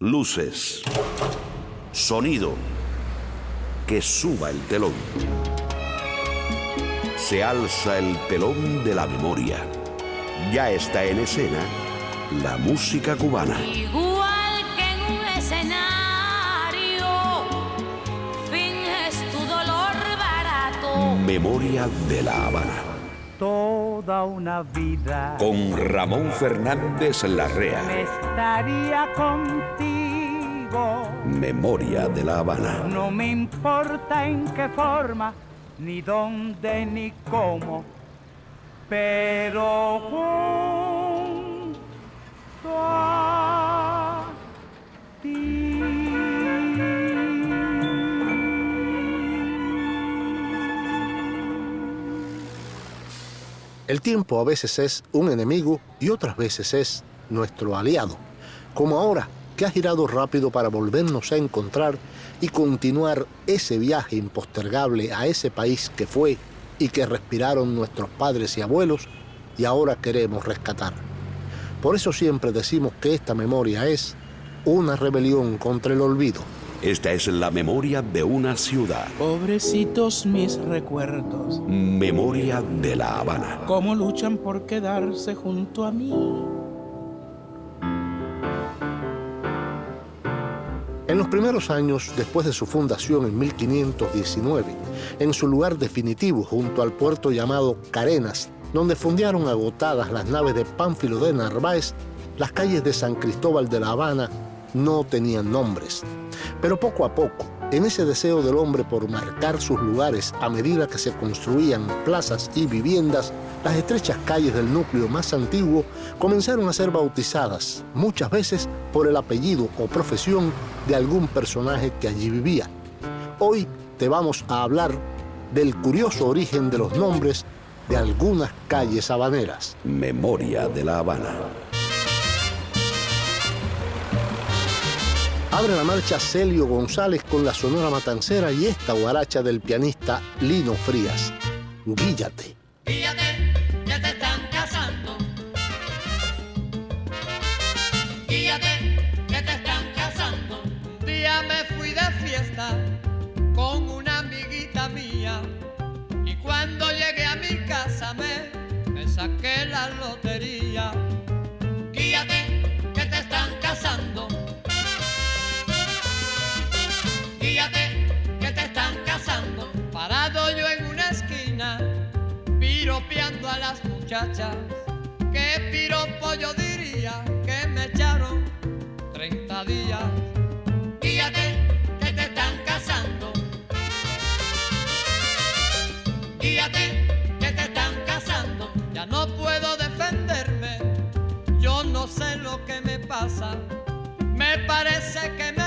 Luces. Sonido. Que suba el telón. Se alza el telón de la memoria. Ya está en escena la música cubana. Igual que en un escenario, finges tu dolor barato. Memoria de la Habana. Toda una vida Con Ramón Fernández Larrea. me estaría contigo. Memoria de la Habana. No me importa en qué forma, ni dónde, ni cómo, pero junto a El tiempo a veces es un enemigo y otras veces es nuestro aliado, como ahora que ha girado rápido para volvernos a encontrar y continuar ese viaje impostergable a ese país que fue y que respiraron nuestros padres y abuelos y ahora queremos rescatar. Por eso siempre decimos que esta memoria es una rebelión contra el olvido. Esta es la memoria de una ciudad. Pobrecitos mis recuerdos, Memoria de la Habana. cómo luchan por quedarse junto a mí. En los primeros años, después de su fundación en 1519, en su lugar definitivo junto al puerto llamado Carenas, donde fundearon agotadas las naves de Pánfilo de Narváez, las calles de San Cristóbal de La Habana no tenían nombres. Pero poco a poco, en ese deseo del hombre por marcar sus lugares a medida que se construían plazas y viviendas, las estrechas calles del núcleo más antiguo comenzaron a ser bautizadas, muchas veces por el apellido o profesión de algún personaje que allí vivía. Hoy te vamos a hablar del curioso origen de los nombres de algunas calles habaneras. Memoria de la Habana. Abre la marcha Celio González con la Sonora Matancera y esta guaracha del pianista Lino Frías. Guíllate. Guíate, ya te están casando. Guíate, que te están casando. Un día me fui de fiesta con una amiguita mía. Y cuando llegué a mi casa me saqué la lotería. Parado yo en una esquina piropeando a las muchachas. ¿Qué piropo yo diría que me echaron 30 días? Guíate, que te están casando. Guíate, que te están casando. Ya no puedo defenderme, yo no sé lo que me pasa. Me parece que me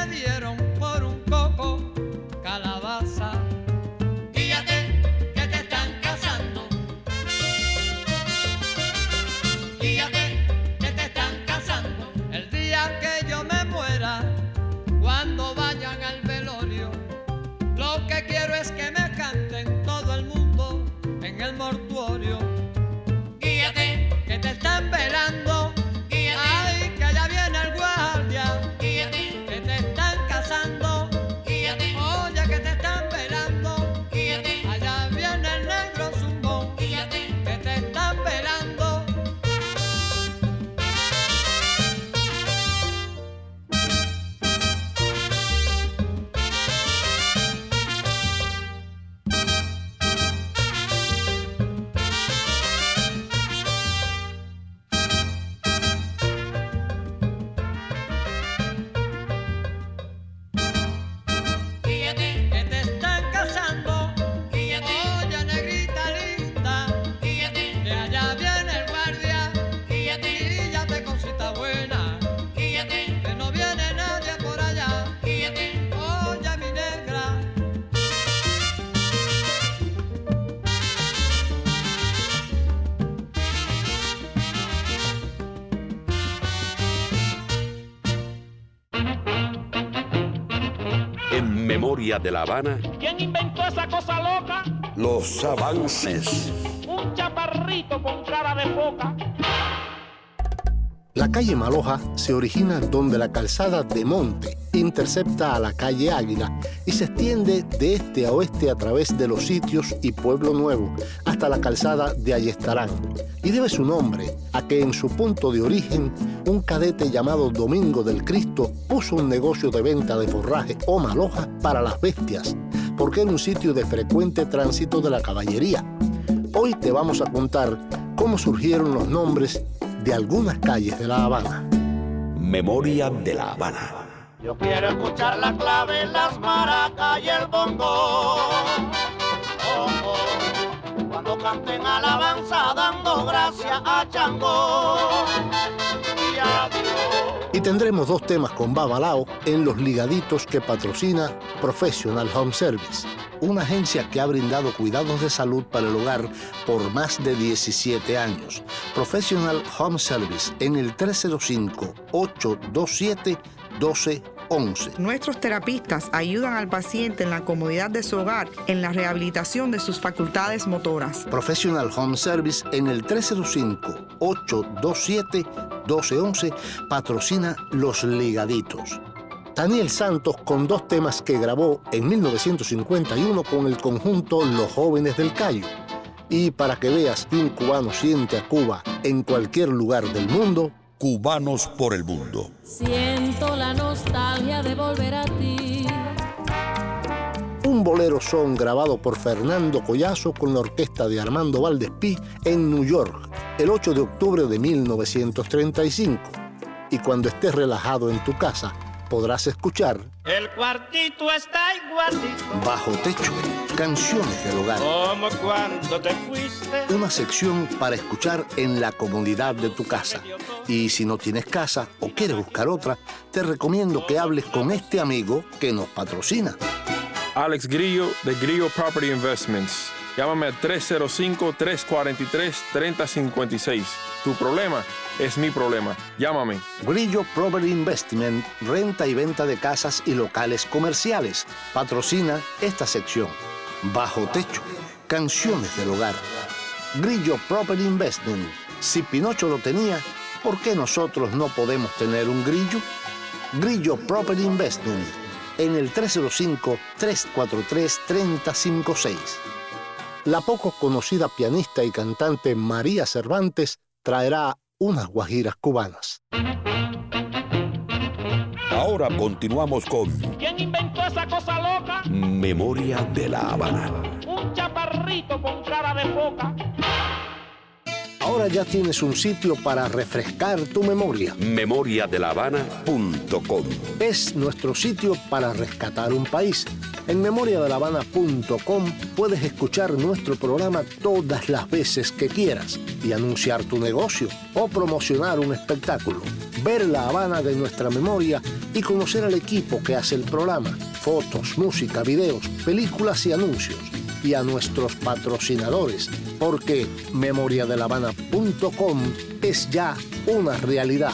de la Habana, ¿Quién inventó esa cosa loca? los avances. Un chaparrito con cara de foca. La calle Maloja se origina donde la calzada de Monte intercepta a la calle Águila y se extiende de este a oeste a través de los sitios y Pueblo Nuevo hasta la calzada de Ayestarán. Y debe su nombre a que en su punto de origen un cadete llamado Domingo del Cristo puso un negocio de venta de forraje o maloja para las bestias, porque era un sitio de frecuente tránsito de la caballería. Hoy te vamos a contar cómo surgieron los nombres de algunas calles de La Habana. Memoria de La Habana. Yo quiero escuchar la clave, las maracas y el bongo. Canten alabanza dando gracias a Chango y a Dios. Y tendremos dos temas con Babalao en los ligaditos que patrocina Professional Home Service, una agencia que ha brindado cuidados de salud para el hogar por más de 17 años. Professional Home Service en el 305-827-1211. Nuestros terapistas ayudan al paciente en la comodidad de su hogar en la rehabilitación de sus facultades motoras. Professional Home Service en el 305-827-1211 patrocina Los Ligaditos. Daniel Santos con dos temas que grabó en 1951 con el conjunto Los Jóvenes del Cayo. Y para que veas que un cubano siente a Cuba en cualquier lugar del mundo, Cubanos por el mundo. Siento la nostalgia de volver a ti. un bolero son grabado por Fernando Collazo con la orquesta de Armando Valdespí en New York el 8 de octubre de 1935. Y cuando estés relajado en tu casa, podrás escuchar El cuartito está igualito Bajo Techo, canciones del hogar. como cuando te fuiste. Una sección para escuchar en la comodidad de tu casa. Y si no tienes casa o quieres buscar otra, te recomiendo que hables con este amigo que nos patrocina. Alex Grillo de Grillo Property Investments. Llámame al 305-343-3056. Tu problema es mi problema. Llámame. Grillo Property Investment, renta y venta de casas y locales comerciales. Patrocina esta sección. Bajo techo, canciones del hogar. Grillo Property Investment. Si Pinocho lo tenía, ¿por qué nosotros no podemos tener un grillo? Grillo Property Investment en el 305-343-3056. La poco conocida pianista y cantante María Cervantes traerá unas guajiras cubanas. Ahora continuamos con ¿Quién inventó esa cosa loca? Memoria de La Habana. Un chaparrito con cara de foca. Ahora ya tienes un sitio para refrescar tu memoria. Memoriadelavana.com Es nuestro sitio para rescatar un país. En memoriadelavana.com puedes escuchar nuestro programa todas las veces que quieras y anunciar tu negocio o promocionar un espectáculo. Ver la Habana de nuestra memoria y conocer al equipo que hace el programa. Fotos, música, videos, películas y anuncios. Y a nuestros patrocinadores, porque memoriadelavana.com es ya una realidad.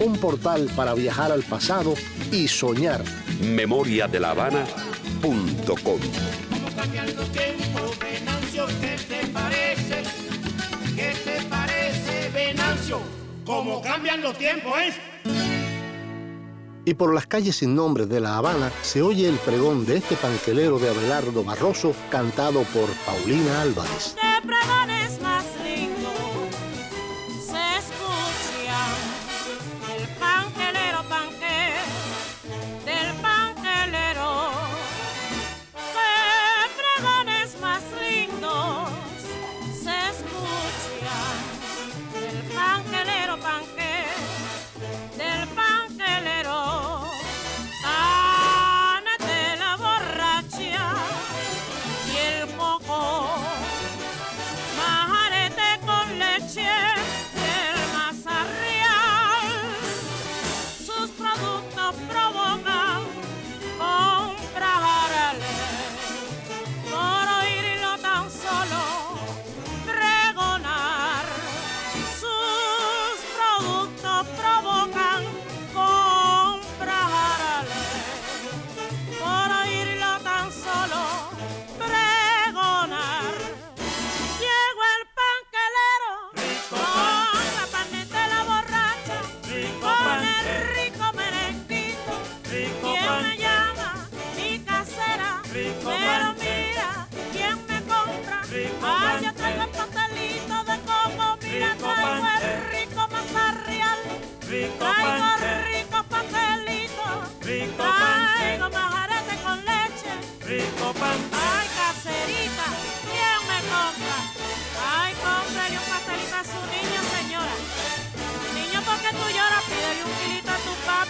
Un portal para viajar al pasado y soñar. Memoriadelavana.com ¿Cómo cambian los tiempos, Venancio? ¿Qué te parece? ¿Qué te parece, Venancio? ¿Cómo cambian los tiempos, eh? Y por las calles sin nombre de La Habana se oye el pregón de este panquelero de Abelardo Barroso cantado por Paulina Álvarez.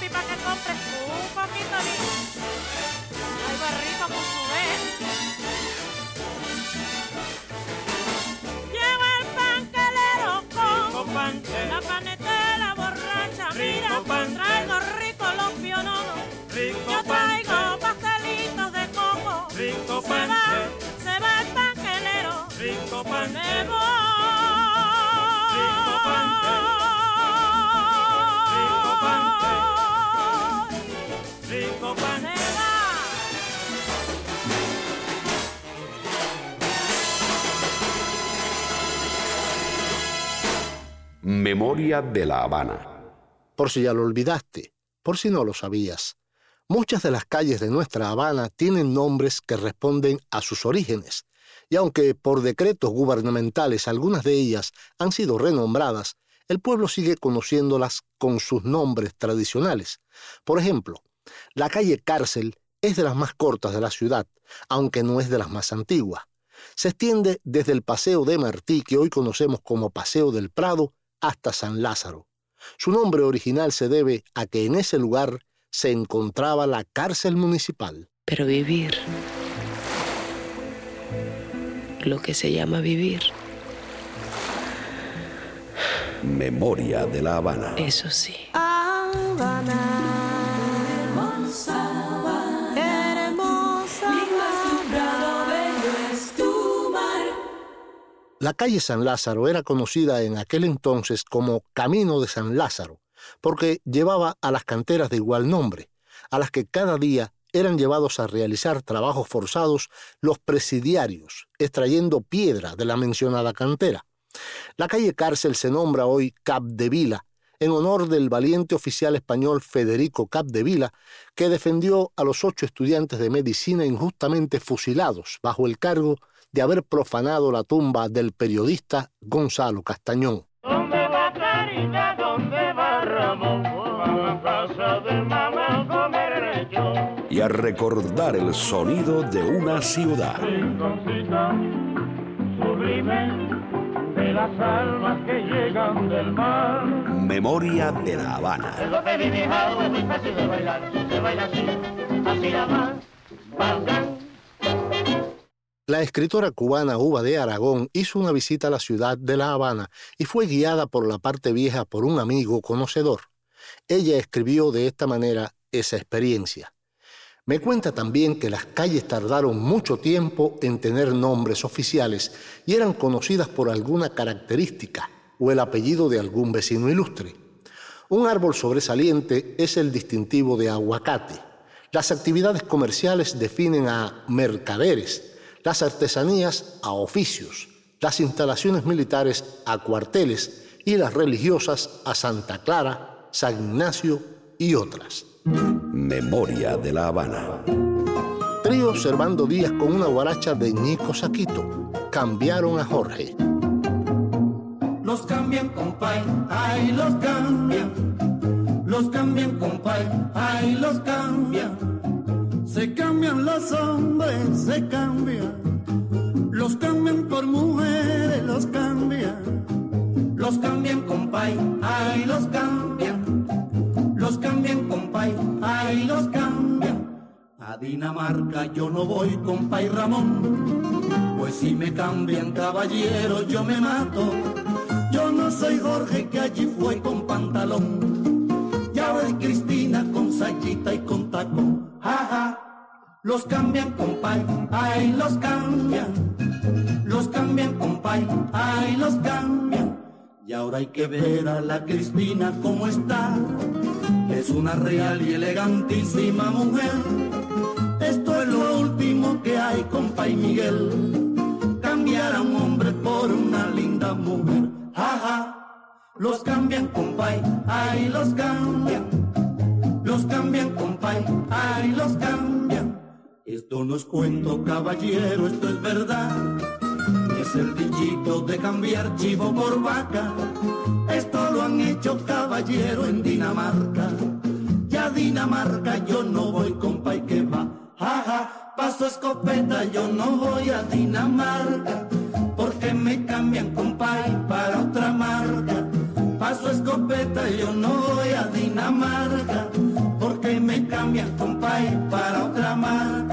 Papi para que compre un poquito de... Ay, va rico con su vez. Lleva el panquelero Rico con panque. la panetela borracha. Mira, Rico panque. traigo rico los piononos. Rico Yo traigo pastelitos de coco. Rico Se va, panque. se va el panquelero. Rico Me panque. voy. Memoria de la Habana. Por si ya lo olvidaste, por si no lo sabías. Muchas de las calles de nuestra Habana tienen nombres que responden a sus orígenes, y aunque por decretos gubernamentales algunas de ellas han sido renombradas, el pueblo sigue conociéndolas con sus nombres tradicionales. Por ejemplo, la calle Cárcel es de las más cortas de la ciudad, aunque no es de las más antiguas. Se extiende desde el Paseo de Martí, que hoy conocemos como Paseo del Prado, hasta San Lázaro. Su nombre original se debe a que en ese lugar se encontraba la cárcel municipal. Pero vivir, lo que se llama vivir, Memoria de la Habana. eso sí. Habana, La calle San Lázaro era conocida en aquel entonces como Camino de San Lázaro, porque llevaba a las canteras de igual nombre, a las que cada día eran llevados a realizar trabajos forzados los presidiarios, extrayendo piedra de la mencionada cantera. La calle Cárcel se nombra hoy Capdevila, en honor del valiente oficial español Federico Capdevila, que defendió a los ocho estudiantes de medicina injustamente fusilados bajo el cargo de haber profanado la tumba del periodista Gonzalo Castañón. ¿Dónde va Clarita? ¿Dónde va Ramón? A la casa de mamá a comer. Y a recordar el sonido de una ciudad. Sublime de las almas que llegan del mar. Memoria de la Habana. Es lo que vi mi es muy fácil de bailar. Se baila así, así nada más. La escritora cubana Uva de Aragón hizo una visita a la ciudad de La Habana y fue guiada por la parte vieja por un amigo conocedor. Ella escribió de esta manera esa experiencia. Me cuenta también que las calles tardaron mucho tiempo en tener nombres oficiales y eran conocidas por alguna característica o el apellido de algún vecino ilustre. Un árbol sobresaliente es el distintivo de aguacate. Las actividades comerciales definen a mercaderes, las artesanías a oficios, las instalaciones militares a cuarteles y las religiosas a Santa Clara, San Ignacio y otras. Memoria de la Habana. Trío Servando Díaz con una guaracha de Nico Saquito. Cambiaron a Jorge. Los cambian, compay, ay, los cambian. Los cambian, compay, ay, los cambian. Se cambian los hombres, se cambian. Los cambian por mujeres, los cambian. Los cambian, compay, ay, los cambian. Los cambian, compay, ay, los cambian. A Dinamarca yo no voy, compay Ramón. Pues si me cambian, caballero, yo me mato. Yo no soy Jorge que allí fue con pantalón. Ya voy Cristina con sayita y con tacón. Ja, ja. Los cambian, compay, ay, los cambian. Los cambian, compay, ay, los cambian. Y ahora hay que ver a la Cristina cómo está. Es una real y elegantísima mujer. Esto es lo último que hay, compay Miguel. Cambiar a un hombre por una linda mujer. Ja. Los cambian, compay, ay, los cambian. Los cambian, compay, ay, los cambian. Esto no es cuento, caballero, esto es verdad. Es el dichito de cambiar chivo por vaca. Esto lo han hecho caballero en Dinamarca. Ya Dinamarca yo no voy, compa, y que va. Jaja, paso escopeta, yo no voy a Dinamarca. Porque me cambian, compa, y para otra marca. Paso escopeta, yo no voy a Dinamarca. Porque me cambian, compa, y para otra marca.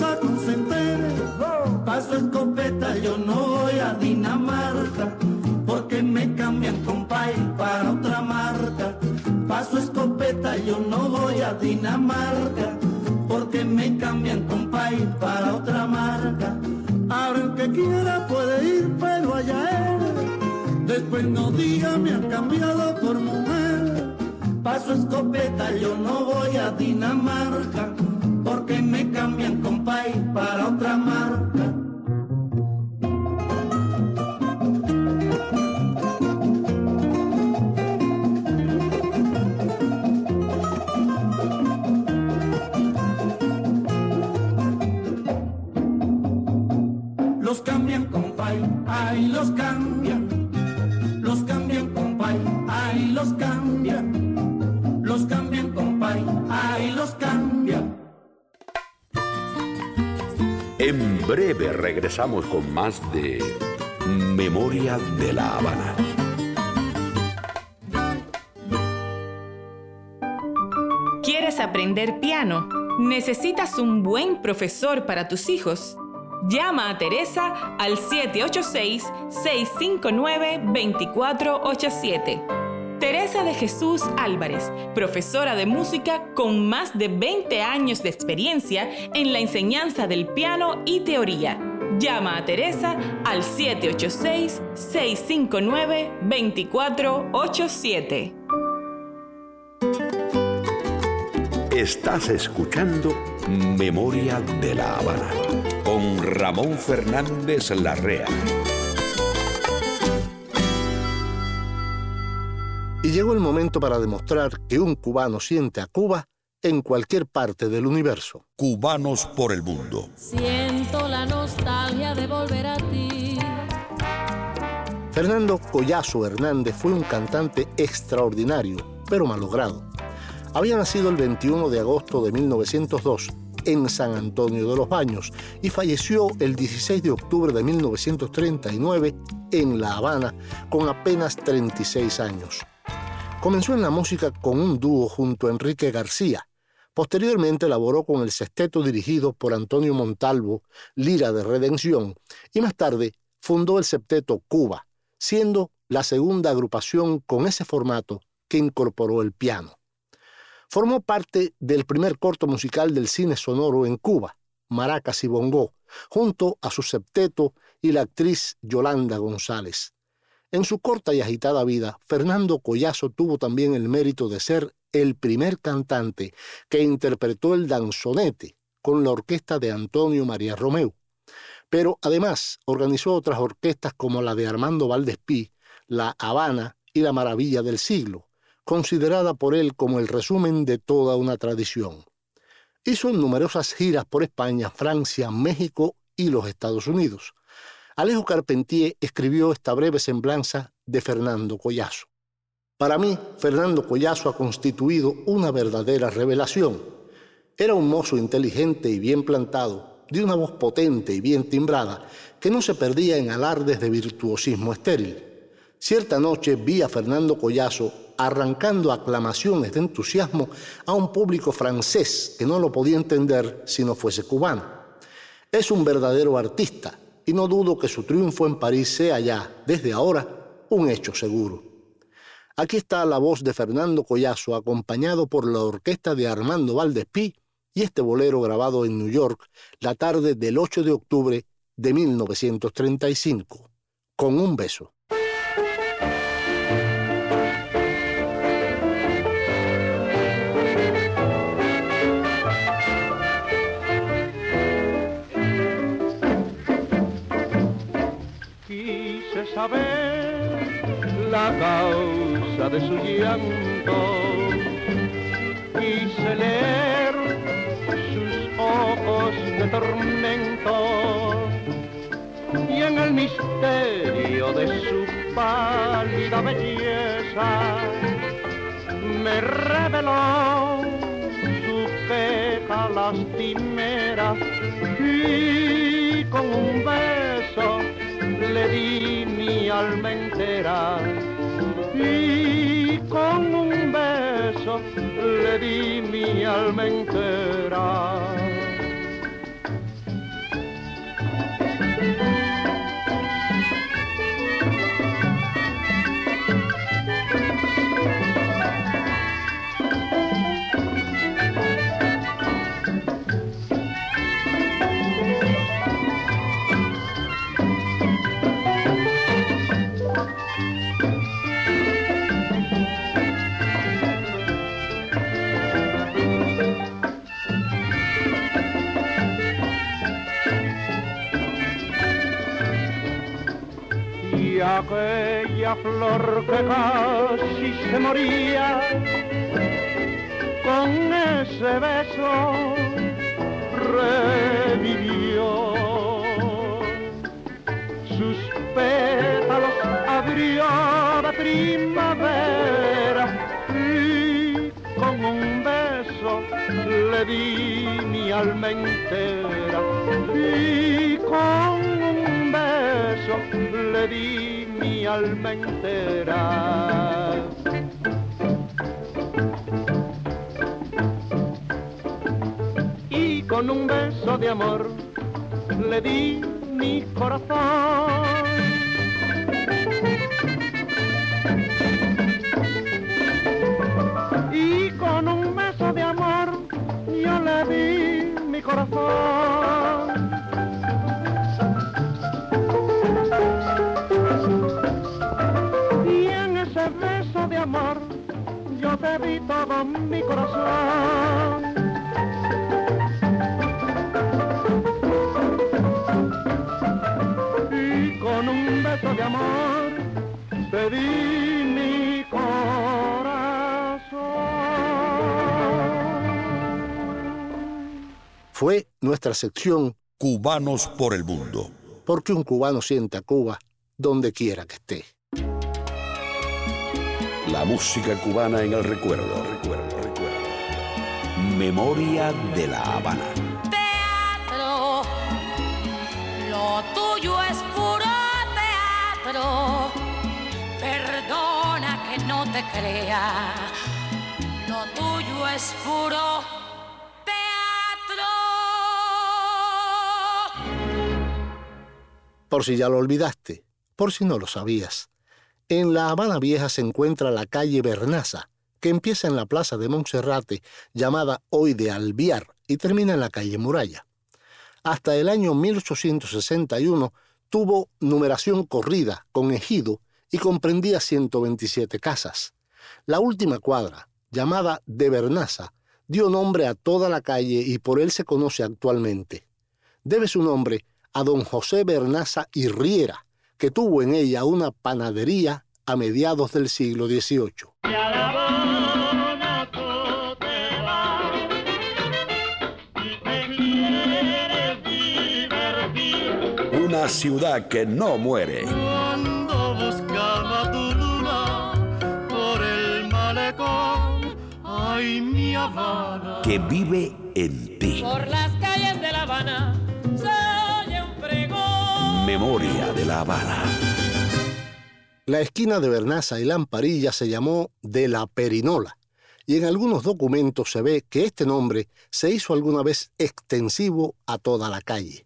Con. Paso escopeta, yo no voy a Dinamarca. Porque me cambian, compay, para otra marca. Paso escopeta, yo no voy a Dinamarca. Porque me cambian, compay, para otra marca. Ahora el que quiera puede ir, pero allá él. Después no diga, me han cambiado por mujer. Paso escopeta, yo no voy a Dinamarca, porque me cambian para otra marca. Los cambian compay, ay los cambian. En breve regresamos con más de Memoria de la Habana. ¿Quieres aprender piano? ¿Necesitas un buen profesor para tus hijos? Llama a Teresa al 786-659-2487. Teresa de Jesús Álvarez, profesora de música con más de 20 años de experiencia en la enseñanza del piano y teoría. Llama a Teresa al 786-659-2487. Estás escuchando Memoria de la Habana con Ramón Fernández Larrea. Llegó el momento para demostrar que un cubano siente a Cuba en cualquier parte del universo. Cubanos por el mundo. Siento la nostalgia de volver a ti. Fernando Collazo Hernández fue un cantante extraordinario, pero malogrado. Había nacido el 21 de agosto de 1902 en San Antonio de los Baños y falleció el 16 de octubre de 1939 en La Habana con apenas 36 años. Comenzó en la música con un dúo junto a Enrique García. Posteriormente laboró con el sexteto dirigido por Antonio Montalvo, Lira de Redención, y más tarde fundó el septeto Cuba, siendo la segunda agrupación con ese formato que incorporó el piano. Formó parte del primer corto musical del cine sonoro en Cuba, Maracas y Bongó, junto a su septeto y la actriz Yolanda González. En su corta y agitada vida, Fernando Collazo tuvo también el mérito de ser el primer cantante que interpretó el danzonete con la orquesta de Antonio María Romeu. Pero además organizó otras orquestas como la de Armando Valdespí, La Habana y La Maravilla del Siglo, considerada por él como el resumen de toda una tradición. Hizo numerosas giras por España, Francia, México y los Estados Unidos. Alejo Carpentier escribió esta breve semblanza de Fernando Collazo. Para mí, Fernando Collazo ha constituido una verdadera revelación. Era un mozo inteligente y bien plantado, de una voz potente y bien timbrada, que no se perdía en alardes de virtuosismo estéril. Cierta noche vi a Fernando Collazo arrancando aclamaciones de entusiasmo a un público francés que no lo podía entender si no fuese cubano. Es un verdadero artista y no dudo que su triunfo en París sea ya, desde ahora, un hecho seguro. Aquí está la voz de Fernando Collazo acompañado por la orquesta de Armando Valdespí y este bolero grabado en New York la tarde del 8 de octubre de 1935. Con un beso. Saber la causa de su llanto. Quise leer sus ojos de tormento y en el misterio de su pálida belleza me reveló su queja lastimera y con un beso le di mi alma y con un beso le di mi alma entera. Que casi se moría con ese beso revivió. Sus pétalos abrió de primavera y con un beso le di mi alma entera y Y con un beso de amor le di mi corazón. Todo mi corazón. Y con un beso de amor te di mi corazón. Fue nuestra sección Cubanos por el Mundo. Porque un cubano siente a Cuba donde quiera que esté. La música cubana en el recuerdo, recuerdo, recuerdo. Memoria de la Habana. Teatro, lo tuyo es puro teatro. Perdona que no te crea, lo tuyo es puro teatro. Por si ya lo olvidaste, por si no lo sabías. En La Habana Vieja se encuentra la calle Bernaza, que empieza en la plaza de Monserrate, llamada hoy de Albiar, y termina en la calle Muralla. Hasta el año 1861 tuvo numeración corrida, con ejido, y comprendía 127 casas. La última cuadra, llamada de Bernaza, dio nombre a toda la calle y por él se conoce actualmente. Debe su nombre a don José Bernaza y Riera, que tuvo en ella una panadería a mediados del siglo XVIII. Una ciudad que no muere. Cuando buscaba tu luna por el malecón, ay mi Habana. Que vive en ti. Por las calles de La Habana Memoria de La Habana. La esquina de Bernaza y Lamparilla se llamó de la Perinola, y en algunos documentos se ve que este nombre se hizo alguna vez extensivo a toda la calle.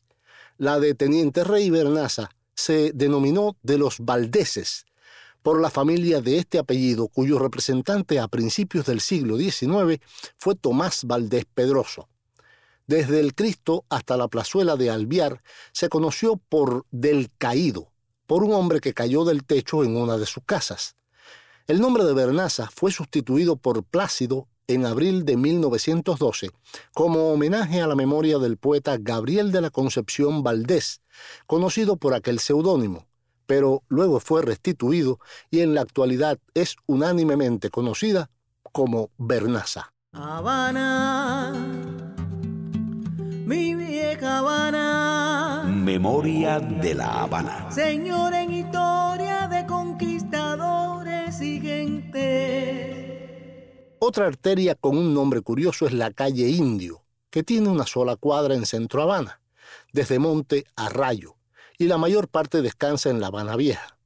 La de Teniente Rey Bernaza se denominó de los Valdeses, por la familia de este apellido, cuyo representante a principios del siglo XIX fue Tomás Valdés Pedroso. Desde el Cristo hasta la plazuela de Alviar se conoció por Del Caído, por un hombre que cayó del techo en una de sus casas. El nombre de Bernaza fue sustituido por Plácido en abril de 1912 como homenaje a la memoria del poeta Gabriel de la Concepción Valdés, conocido por aquel seudónimo, pero luego fue restituido y en la actualidad es unánimemente conocida como Bernaza. Habana Memoria de la Habana. Señor en historia de conquistadores y gente. Otra arteria con un nombre curioso es la calle Indio, que tiene una sola cuadra en Centro Habana, desde Monte a Rayo, y la mayor parte descansa en La Habana Vieja.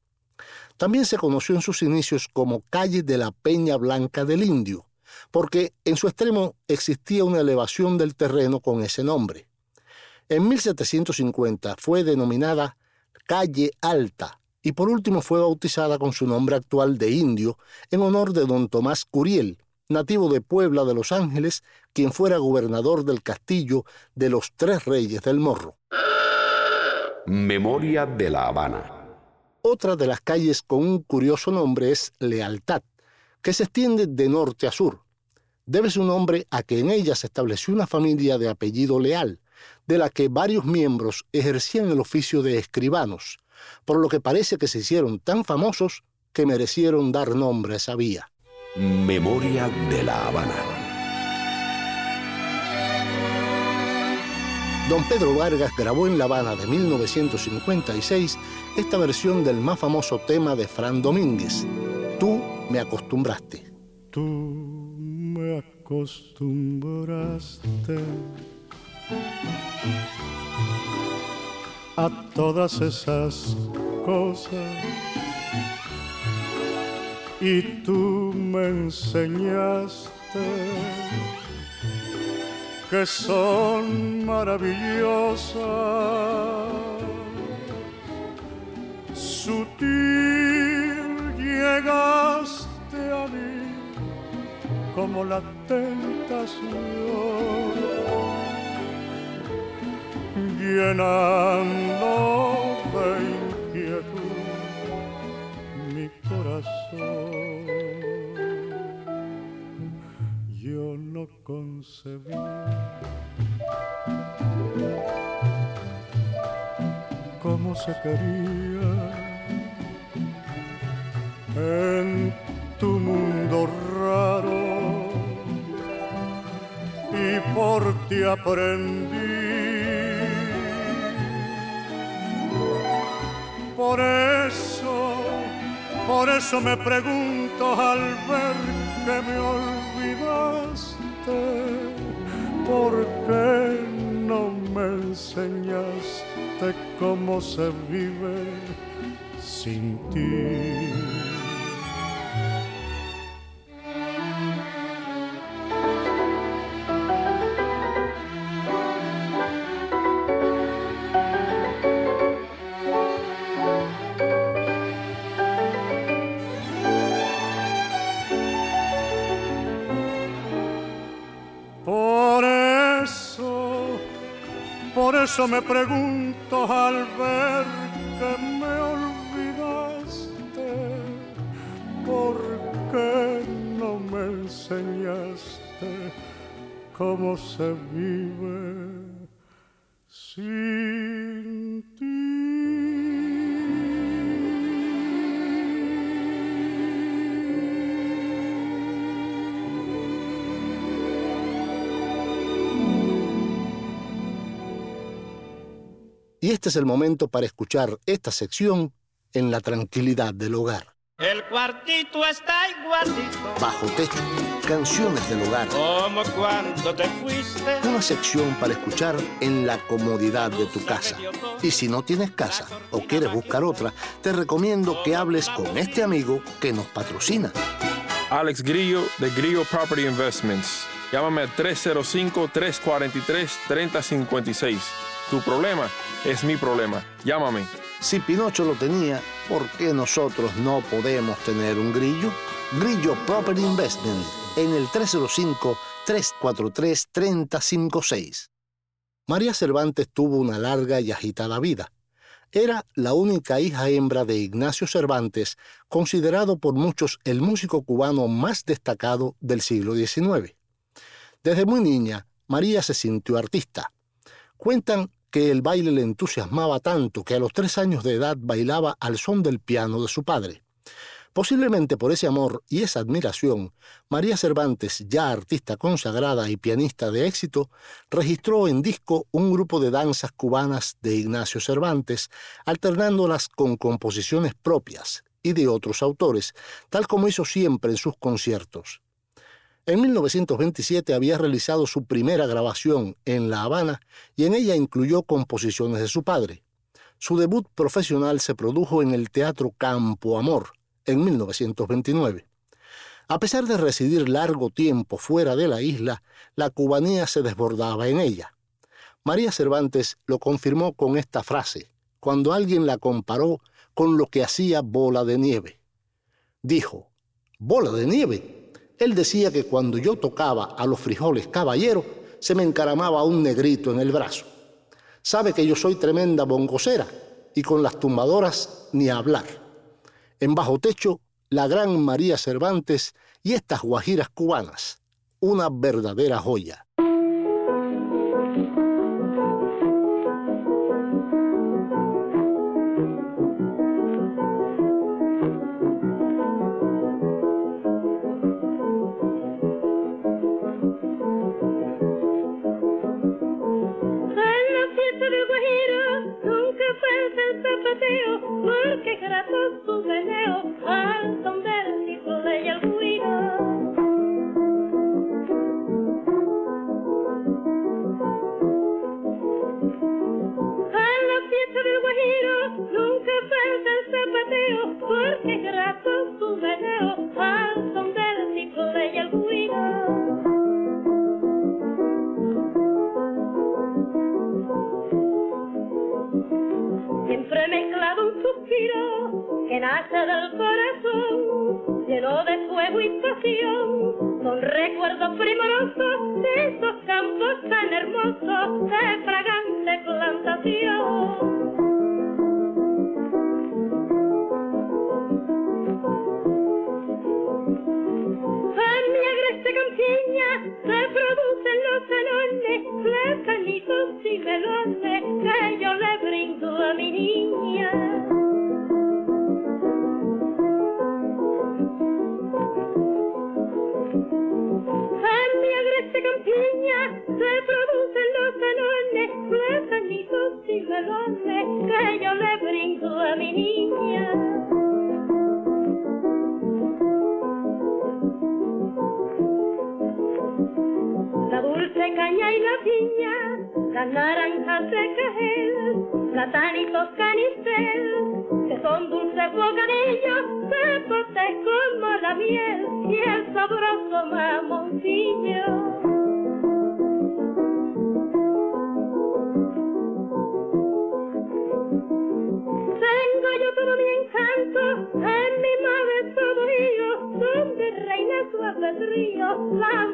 También se conoció en sus inicios como calle de la Peña Blanca del Indio, porque en su extremo existía una elevación del terreno con ese nombre. En 1750 fue denominada Calle Alta y por último fue bautizada con su nombre actual de Indio en honor de don Tomás Curiel, nativo de Puebla de Los Ángeles, quien fuera gobernador del castillo de los Tres Reyes del Morro. Memoria de la Habana. Otra de las calles con un curioso nombre es Lealtad, que se extiende de norte a sur. Debe su nombre a que en ella se estableció una familia de apellido Leal, de la que varios miembros ejercían el oficio de escribanos, por lo que parece que se hicieron tan famosos que merecieron dar nombre a esa vía. Memoria de la Habana. Don Pedro Vargas grabó en La Habana de 1956 esta versión del más famoso tema de Fran Domínguez, Tú me acostumbraste. Tú me acostumbraste a todas esas cosas y tú me enseñaste que son maravillosas. Sutil llegaste a mí como la tentación, llenando de inquietud mi corazón. Yo no concebí cómo se quería en tu mundo raro y por ti aprendí. Por eso, por eso me pregunto al ver que me olvidaste, ¿por qué no me enseñaste cómo se vive sin ti? Eso me pregunto al ver que me olvidaste, ¿por qué no me enseñaste cómo se vive este es el momento para escuchar esta sección en la tranquilidad del hogar. El cuartito está igualito Bajo techo, canciones del hogar. como cuando te fuiste. Una sección para escuchar en la comodidad de tu casa. Y si no tienes casa o quieres buscar otra, te recomiendo que hables con este amigo que nos patrocina. Alex Grillo de Grillo Property Investments. Llámame al 305-343-3056. Tu problema es mi problema. Llámame. Si Pinocho lo tenía, ¿por qué nosotros no podemos tener un grillo? Grillo Property Investment en el 305-343-3056. María Cervantes tuvo una larga y agitada vida. Era la única hija hembra de Ignacio Cervantes, considerado por muchos el músico cubano más destacado del siglo XIX. Desde muy niña, María se sintió artista. Cuentan que el baile le entusiasmaba tanto que a los tres años de edad bailaba al son del piano de su padre. Posiblemente por ese amor y esa admiración, María Cervantes, ya artista consagrada y pianista de éxito, registró en disco un grupo de danzas cubanas de Ignacio Cervantes, alternándolas con composiciones propias y de otros autores, tal como hizo siempre en sus conciertos. En 1927 había realizado su primera grabación en La Habana y en ella incluyó composiciones de su padre. Su debut profesional se produjo en el Teatro Campo Amor, en 1929. A pesar de residir largo tiempo fuera de la isla, la cubanía se desbordaba en ella. María Cervantes lo confirmó con esta frase, cuando alguien la comparó con lo que hacía Bola de Nieve. Dijo, ¿Bola de Nieve? Él decía que cuando yo tocaba a los frijoles caballero, se me encaramaba un negrito en el brazo. Sabe que yo soy tremenda bongocera y con las tumbadoras ni hablar en bajo techo la gran María Cervantes y estas guajiras cubanas, una verdadera joya. a mi niña. La dulce caña y la piña, las naranjas de cajel, platanitos canistel, que son dulces bocadillos, secos como la miel y el sabroso mamoncillo. love.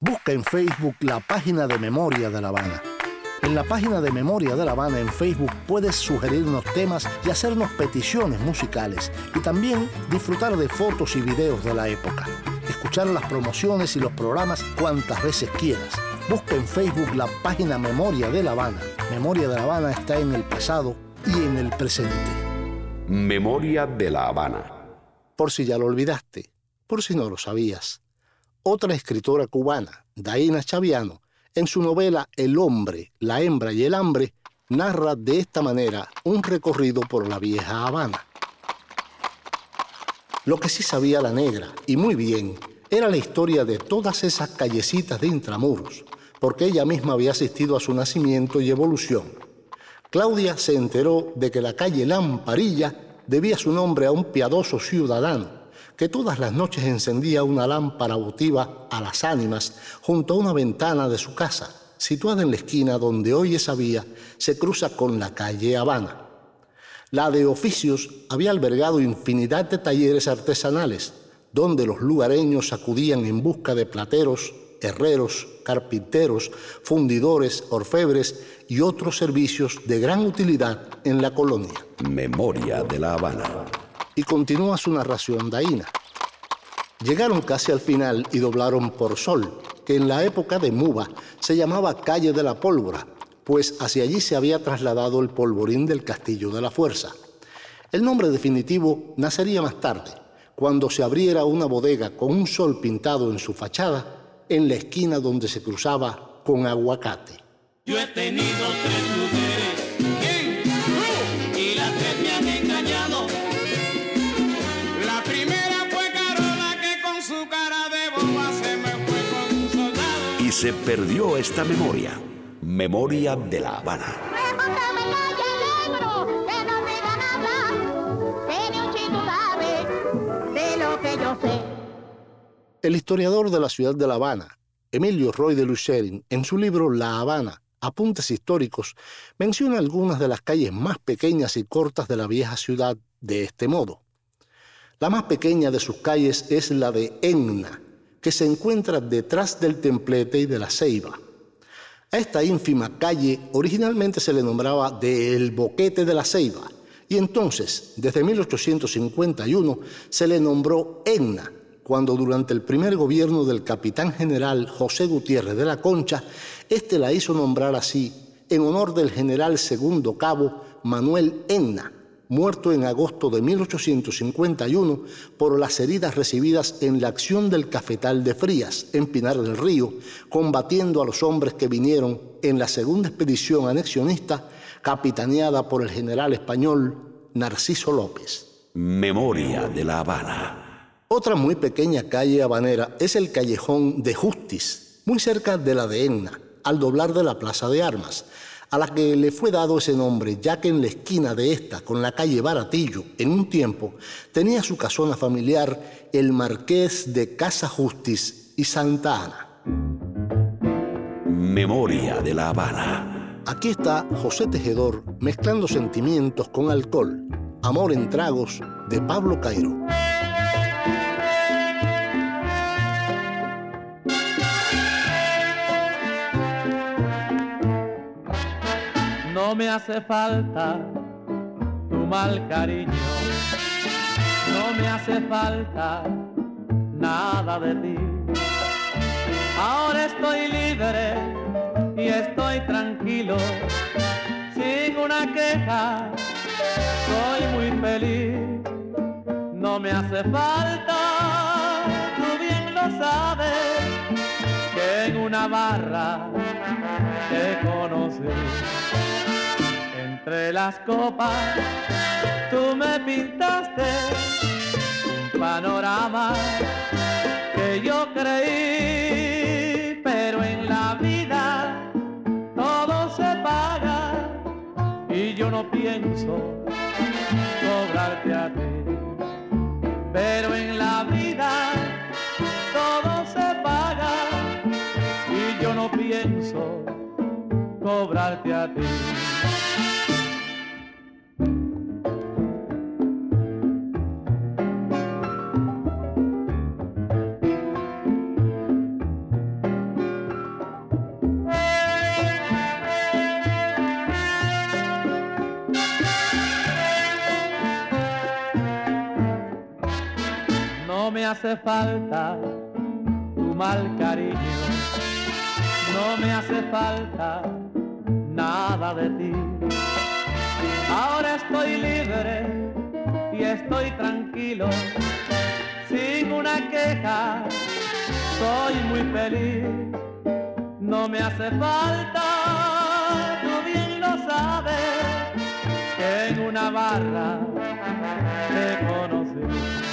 Busca en Facebook la página de Memoria de La Habana. En la página de Memoria de La Habana en Facebook puedes sugerirnos temas y hacernos peticiones musicales y también disfrutar de fotos y videos de la época. Escuchar las promociones y los programas cuantas veces quieras Busca en Facebook la página Memoria de La Habana. Memoria de La Habana está en el pasado y en el presente. Memoria de La Habana. Por si ya lo olvidaste, por si no lo sabías. Otra escritora cubana, Daina Chaviano, en su novela El hombre, la hembra y el hambre, narra de esta manera un recorrido por la vieja Habana. Lo que sí sabía la negra, y muy bien, era la historia de todas esas callecitas de intramuros, porque ella misma había asistido a su nacimiento y evolución. Claudia se enteró de que la calle Lamparilla debía su nombre a un piadoso ciudadano que todas las noches encendía una lámpara votiva a las ánimas junto a una ventana de su casa, situada en la esquina donde hoy esa vía se cruza con la calle Habana. La de oficios había albergado infinidad de talleres artesanales, donde los lugareños acudían en busca de plateros, herreros, carpinteros, fundidores, orfebres y otros servicios de gran utilidad en la colonia. Memoria de la Habana. Y continúa su narración daína. Llegaron casi al final y doblaron por Sol, que en la época de Muba se llamaba Calle de la Pólvora, pues hacia allí se había trasladado el polvorín del Castillo de la Fuerza. El nombre definitivo nacería más tarde, cuando se abriera una bodega con un sol pintado en su fachada en la esquina donde se cruzaba con aguacate. Yo he tenido tres mujeres se perdió esta memoria. Memoria de la Habana. El historiador de la ciudad de La Habana, Emilio Roy de Lucherin, en su libro La Habana, Apuntes Históricos, menciona algunas de las calles más pequeñas y cortas de la vieja ciudad de este modo. La más pequeña de sus calles es la de Enna, que se encuentra detrás del templete y de la ceiba. A esta ínfima calle originalmente se le nombraba de El Boquete de la Ceiba, y entonces, desde 1851, se le nombró Enna, cuando durante el primer gobierno del capitán general José Gutiérrez de la Concha, éste la hizo nombrar así, en honor del general segundo cabo Manuel Enna, muerto en agosto de 1851 por las heridas recibidas en la acción del cafetal de Frías, en Pinar del Río, combatiendo a los hombres que vinieron en la segunda expedición anexionista capitaneada por el general español Narciso López. Memoria de la Habana. Otra muy pequeña calle habanera es el callejón de Justis, muy cerca de la de Enna, al doblar de la Plaza de Armas, a la que le fue dado ese nombre, ya que en la esquina de esta, con la calle Baratillo, en un tiempo, tenía su casona familiar el marqués de Casa Justis y Santa Ana. Memoria de la Habana. Aquí está José Tejedor mezclando sentimientos con alcohol. Amor en tragos de Pablo Cairo. Hace falta tu mal cariño, no me hace falta nada de ti. Ahora estoy libre y estoy tranquilo, sin una queja, soy muy feliz. No me hace falta, tú bien lo sabes, que en una barra te conocí entre las copas tú me pintaste un panorama que yo creí, pero en la vida todo se paga y yo no pienso cobrarte a ti, pero en la vida todo se paga y yo no pienso cobrarte a ti. Me hace falta tu mal cariño, no me hace falta nada de ti. Ahora estoy libre y estoy tranquilo, sin una queja, soy muy feliz. No me hace falta, tú bien lo sabes, que en una barra te conocí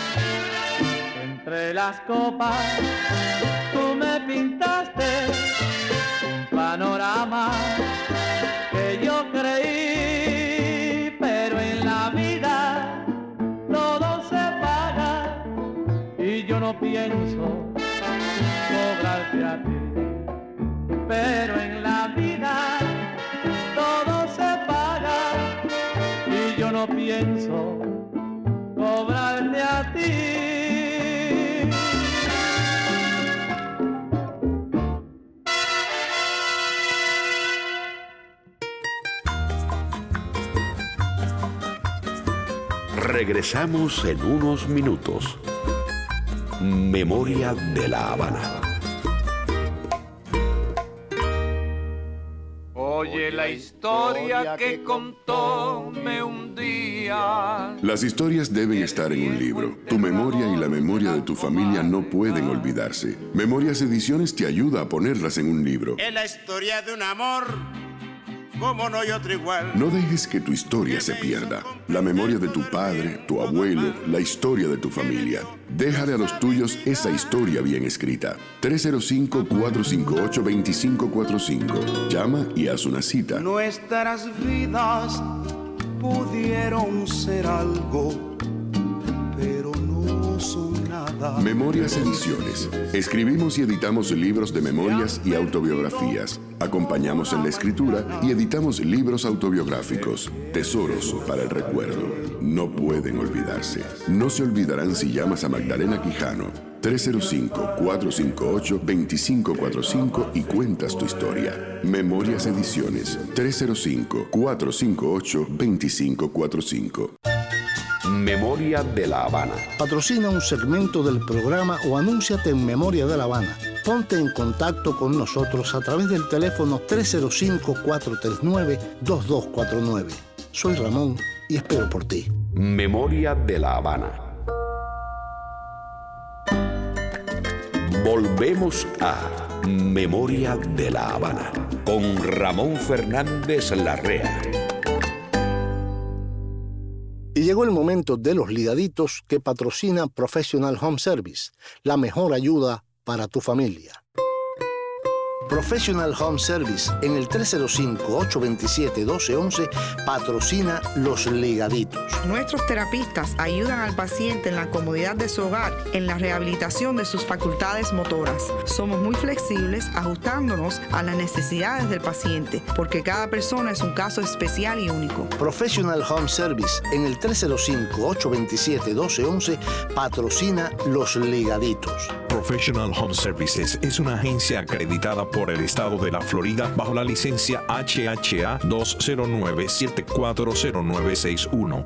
Entre las copas tú me pintaste un panorama que yo creí, pero en la vida todo se paga y yo no pienso cobrarte a ti. Pero en la vida todo se paga y yo no pienso cobrarte a ti. Regresamos en unos minutos. Memoria de la Habana. Oye la historia que contóme un día. Las historias deben estar en un libro. Tu memoria y la memoria de tu familia no pueden olvidarse. Memorias Ediciones te ayuda a ponerlas en un libro. Es la historia de un amor como no hay otro igual. No dejes que tu historia se pierda. La memoria de tu padre, tu abuelo, la historia de tu familia. Déjale a los tuyos esa historia bien escrita. 305-458-2545. Llama y haz una cita. Nuestras vidas pudieron ser algo, Memorias Ediciones. Escribimos y editamos libros de memorias y autobiografías. Acompañamos en la escritura y editamos libros autobiográficos. Tesoros para el recuerdo. No pueden olvidarse. No se olvidarán si llamas a Magdalena Quijano. 305-458-2545 y cuentas tu historia. Memorias Ediciones. 305-458-2545. Memoria de la Habana. Patrocina un segmento del programa o anúnciate en Memoria de la Habana. Ponte en contacto con nosotros a través del teléfono 305-439-2249. Soy Ramón y espero por ti. Memoria de la Habana. Volvemos a Memoria de la Habana con Ramón Fernández Larrea. Llegó el momento de los ligaditos que patrocina Professional Home Service, la mejor ayuda para tu familia. Professional Home Service en el 305-827-1211 patrocina Los Ligaditos. Nuestros terapistas ayudan al paciente en la comodidad de su hogar, en la rehabilitación de sus facultades motoras. Somos muy flexibles ajustándonos a las necesidades del paciente, porque cada persona es un caso especial y único. Professional Home Service en el 305-827-1211 patrocina Los Ligaditos. Professional Home Services es una agencia acreditada por el estado de la Florida bajo la licencia HHA 209740961.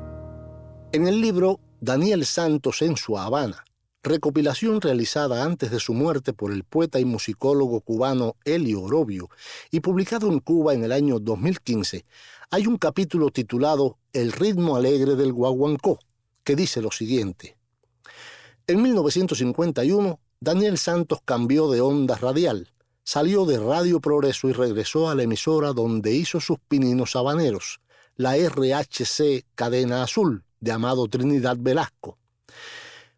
En el libro Daniel Santos en su Habana, recopilación realizada antes de su muerte por el poeta y musicólogo cubano Elio Orobio y publicado en Cuba en el año 2015, hay un capítulo titulado El ritmo alegre del guaguancó, que dice lo siguiente. En 1951, Daniel Santos cambió de onda radial, salió de Radio Progreso y regresó a la emisora donde hizo sus pininos habaneros, la RHC Cadena Azul, de Amado Trinidad Velasco.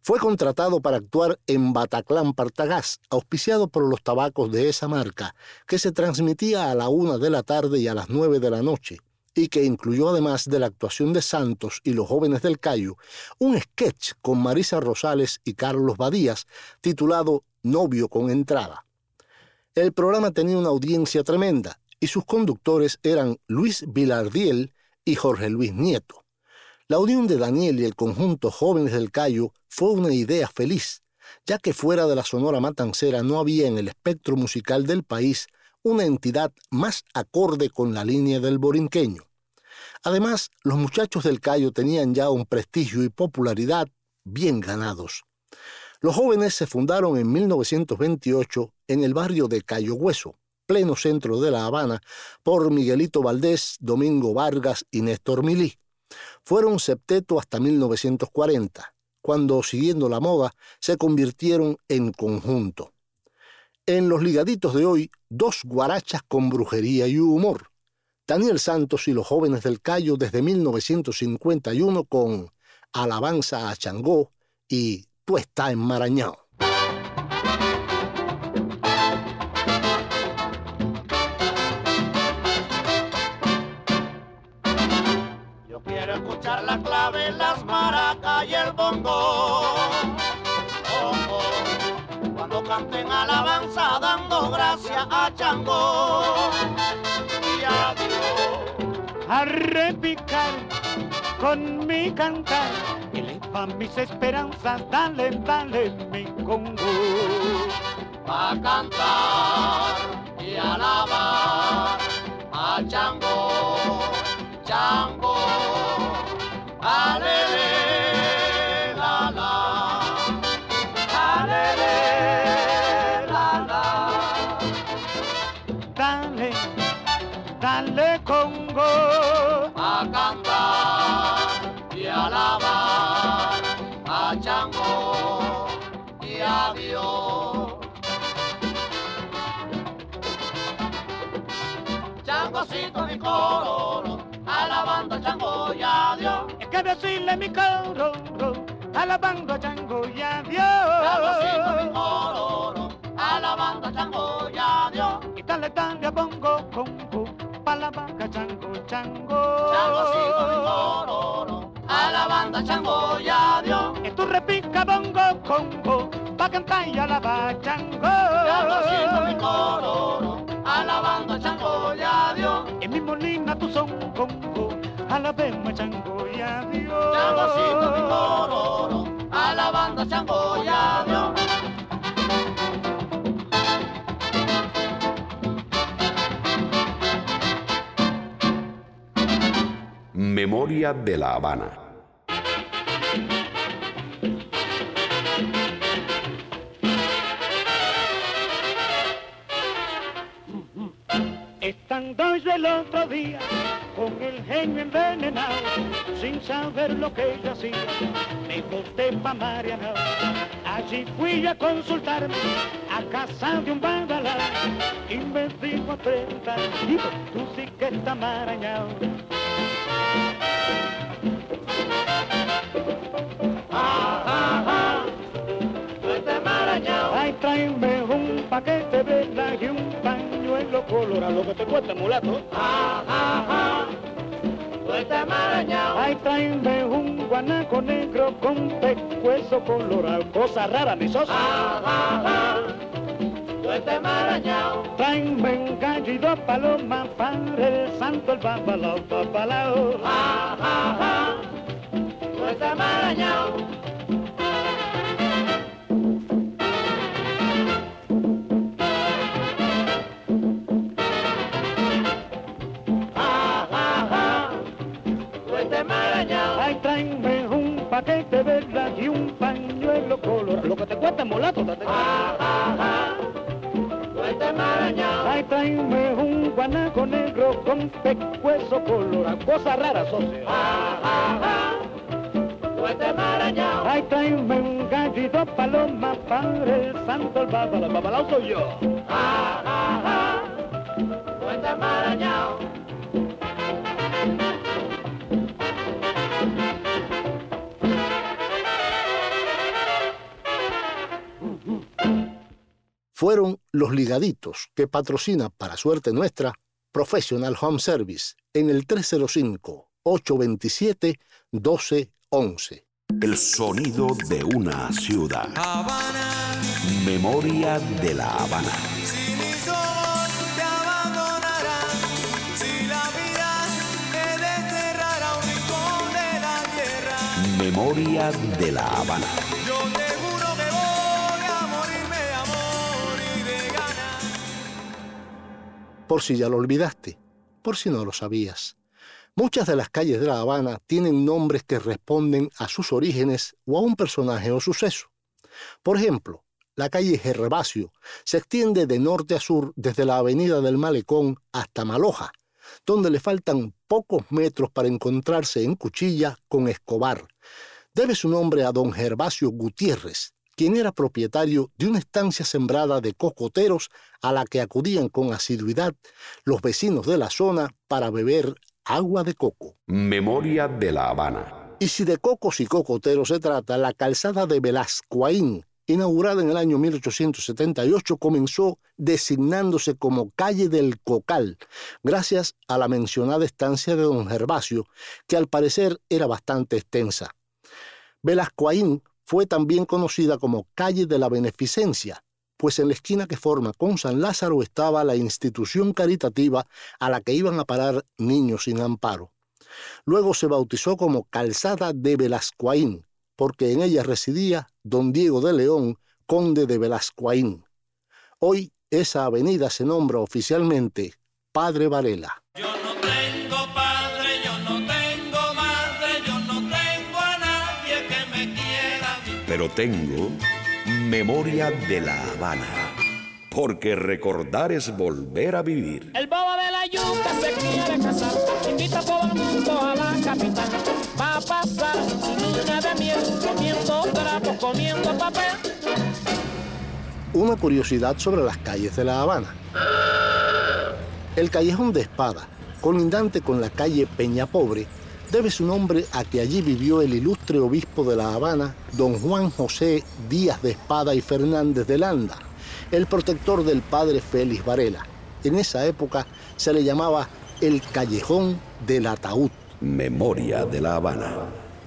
Fue contratado para actuar en Bataclán Partagás, auspiciado por los tabacos de esa marca, que se transmitía a la una de la tarde y a las nueve de la noche, y que incluyó además de la actuación de Santos y los jóvenes del Cayo, un sketch con Marisa Rosales y Carlos Badías titulado Novio con entrada. El programa tenía una audiencia tremenda y sus conductores eran Luis Vilardiel y Jorge Luis Nieto. La unión de Daniel y el conjunto Jóvenes del Cayo fue una idea feliz, ya que fuera de la Sonora Matancera no había en el espectro musical del país una entidad más acorde con la línea del borinqueño. Además, los muchachos del Cayo tenían ya un prestigio y popularidad bien ganados. Los jóvenes se fundaron en 1928 en el barrio de Cayo Hueso, pleno centro de La Habana, por Miguelito Valdés, Domingo Vargas y Néstor Milí. Fueron septeto hasta 1940, cuando, siguiendo la moda, se convirtieron en conjunto. En los ligaditos de hoy, dos guarachas con brujería y humor. Daniel Santos y los jóvenes del Cayo desde 1951 con Alabanza a Changó y Tú estás enmarañado. Yo quiero escuchar la clave, las maracas y el bongo. Bongo, cuando canten alabanza dando gracias a Chango. Y adiós. a repicar con mi cantar, eleva mis esperanzas, dale, dale mi congo. a cantar y alabar a Chango, Chango, Chango y a Dios. hay que decirle mi coro, alabando a Chango y a Changocito mi Dios. cororo, alabando a Chango y a Dios. Y dale, dale a bongo, congo, pa' la vaca, chango, chango. Changocito mi cororo, alabando a Chango y a Dios. Y tú repica bongo, congo, pa' cantar y alabar chango. Changocito mi cororo, alabando a Chango y a Dios. En mi molina tu son congo, alabemos a chango y a Dios. Changocito mi cororo, alabando a Chango y a Dios. Memoria de la Habana. Estando yo el otro día con el genio envenenado, sin saber lo que ella hacía, me boté pa' Mariana. Allí fui a consultarme a casa de un bandalá y me dijo a preguntar, "Hijo, tú sí que estás marañado. Ay, tráeme un paquete de vela y un pañuelo colorado, lo que te cuesta, mulato. Ay, tráeme un guanaco negro con pescuezo colorado, cosa rara, mi socio. Tráeme un gallo y dos palomas para el santo el babalao, babalao. Ay, paquete velas y un pañuelo colorado. Lo que te cuesta, mulato, te Ay, tráeme un guanaco negro con pescuezo colorado. Cosa rara, socio. Ay, tráeme un gallito paloma, padre el santo, el babalao. Babalao soy yo. Fueron los ligaditos que patrocina, para suerte nuestra, Professional Home Service en el 305-827-1211. El sonido de una ciudad. Memoria de la Habana. Si mis ojos te abandonarán, si la vida te desterrará un rincón de la tierra, Memoria de la Habana. Por si ya lo olvidaste, por si no lo sabías. Muchas de las calles de La Habana tienen nombres que responden a sus orígenes o a un personaje o suceso. Por ejemplo, la calle Gervasio se extiende de norte a sur desde la avenida del Malecón hasta Maloja, donde le faltan pocos metros para encontrarse en Cuchilla con Escobar. Debe su nombre a don Gervasio Gutiérrez, quien era propietario de una estancia sembrada de cocoteros a la que acudían con asiduidad los vecinos de la zona para beber agua de coco. Memoria de la Habana. Y si de cocos y cocoteros se trata, la calzada de Velascoaín inaugurada en el año 1878, comenzó designándose como calle del Cocal, gracias a la mencionada estancia de don Gervasio, que al parecer era bastante extensa. Velascoaín fue también conocida como calle de la Beneficencia, pues en la esquina que forma con San Lázaro estaba la institución caritativa a la que iban a parar niños sin amparo. Luego se bautizó como Calzada de Velascoaín, porque en ella residía don Diego de León, conde de Velascoaín. Hoy esa avenida se nombra oficialmente Padre Varela. Pero tengo memoria de La Habana. Porque recordar es volver a vivir. El bobo de la yuca se quiere casar. Invita a todo el mundo a la capital. Va a pasar su luna de miel. Comiendo trapos, comiendo papel. Una curiosidad sobre las calles de La Habana. El callejón de Espada, colindante con la calle Peña Pobre, debe su nombre a que allí vivió el ilustre obispo de La Habana, don Juan José Díaz de Espada y Fernández de Landa, el protector del padre Félix Varela. En esa época se le llamaba el Callejón del Ataúd. Memoria de La Habana.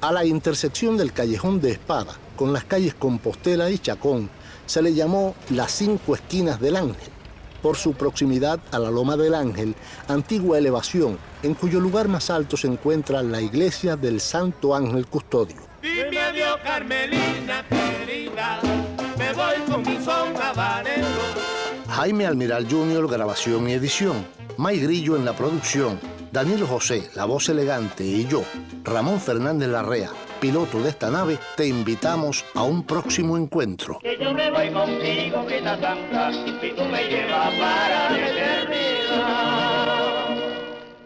A la intersección del Callejón de Espada con las calles Compostela y Chacón se le llamó las cinco esquinas del Ángel, por su proximidad a la Loma del Ángel, antigua elevación, en cuyo lugar más alto se encuentra la iglesia del Santo Ángel Custodio. Dime adiós, Carmelina querida, me voy con mi son. Jaime Almiral Jr., grabación y edición. May Grillo en la producción. Danilo José, la voz elegante, y yo, Ramón Fernández Larrea, piloto de esta nave, te invitamos a un próximo encuentro. Que yo me voy contigo, Santa, y tú me llevas para la eternidad.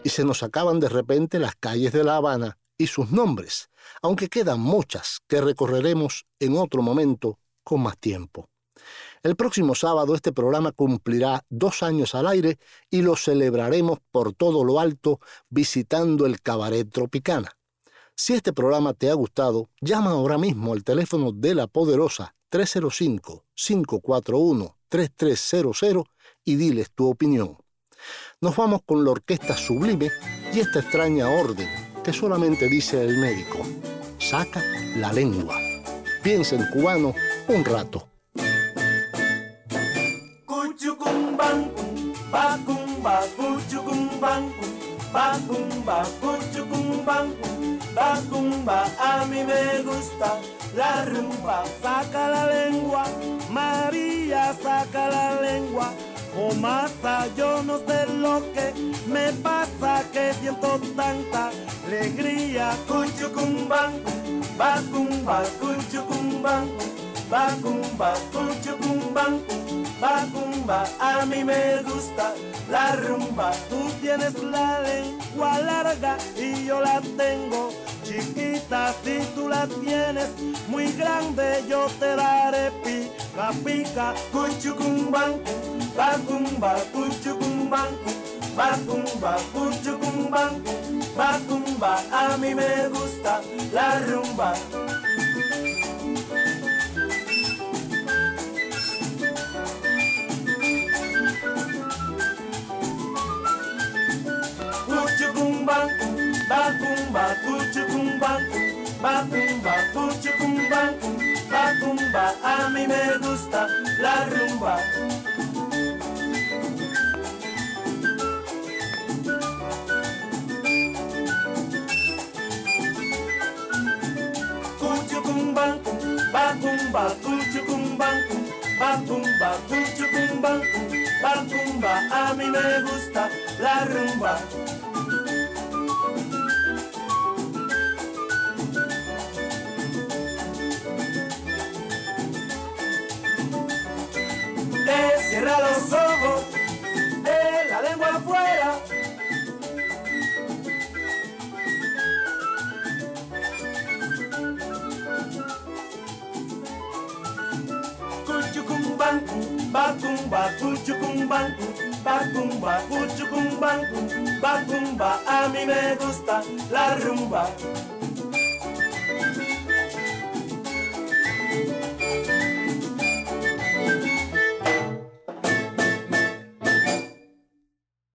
Y se nos acaban de repente las calles de La Habana y sus nombres, aunque quedan muchas que recorreremos en otro momento con más tiempo. El próximo sábado este programa cumplirá dos años al aire y lo celebraremos por todo lo alto visitando el Cabaret Tropicana. Si este programa te ha gustado, llama ahora mismo al teléfono de la poderosa 305-541-3300 y diles tu opinión. Nos vamos con la orquesta sublime y esta extraña orden que solamente dice el médico. Saca la lengua. Piensa en cubano un rato. Cuchucumban, bacumba, a mí me gusta la rumba. Saca la lengua, María, saca la lengua. O masa, yo no sé lo que me pasa, que siento tanta alegría. Cuchucumban, bacumba, cuchucumban, bacumba, cuchucumban. Bacumba, a mí me gusta la rumba. Tú tienes la lengua larga y yo la tengo chiquita. Si tú la tienes muy grande, yo te daré pica, pica. Cuchucumban, bacumba, cuchucumban, bacumba, cuchucumban, bacumba, a mí me gusta la rumba. Bacumba, cuchucumban, bacumba, a mí me gusta la rumba. Cuchucumban, bacumba, cuchucumban, bacumba, cuchucumban, bacumba, a mí me gusta la rumba. Los ojos, de la lengua afuera. Cuchucumban, bacumba, cuchucumban, bacumba, cuchucumban, bacumba, a mí me gusta la rumba.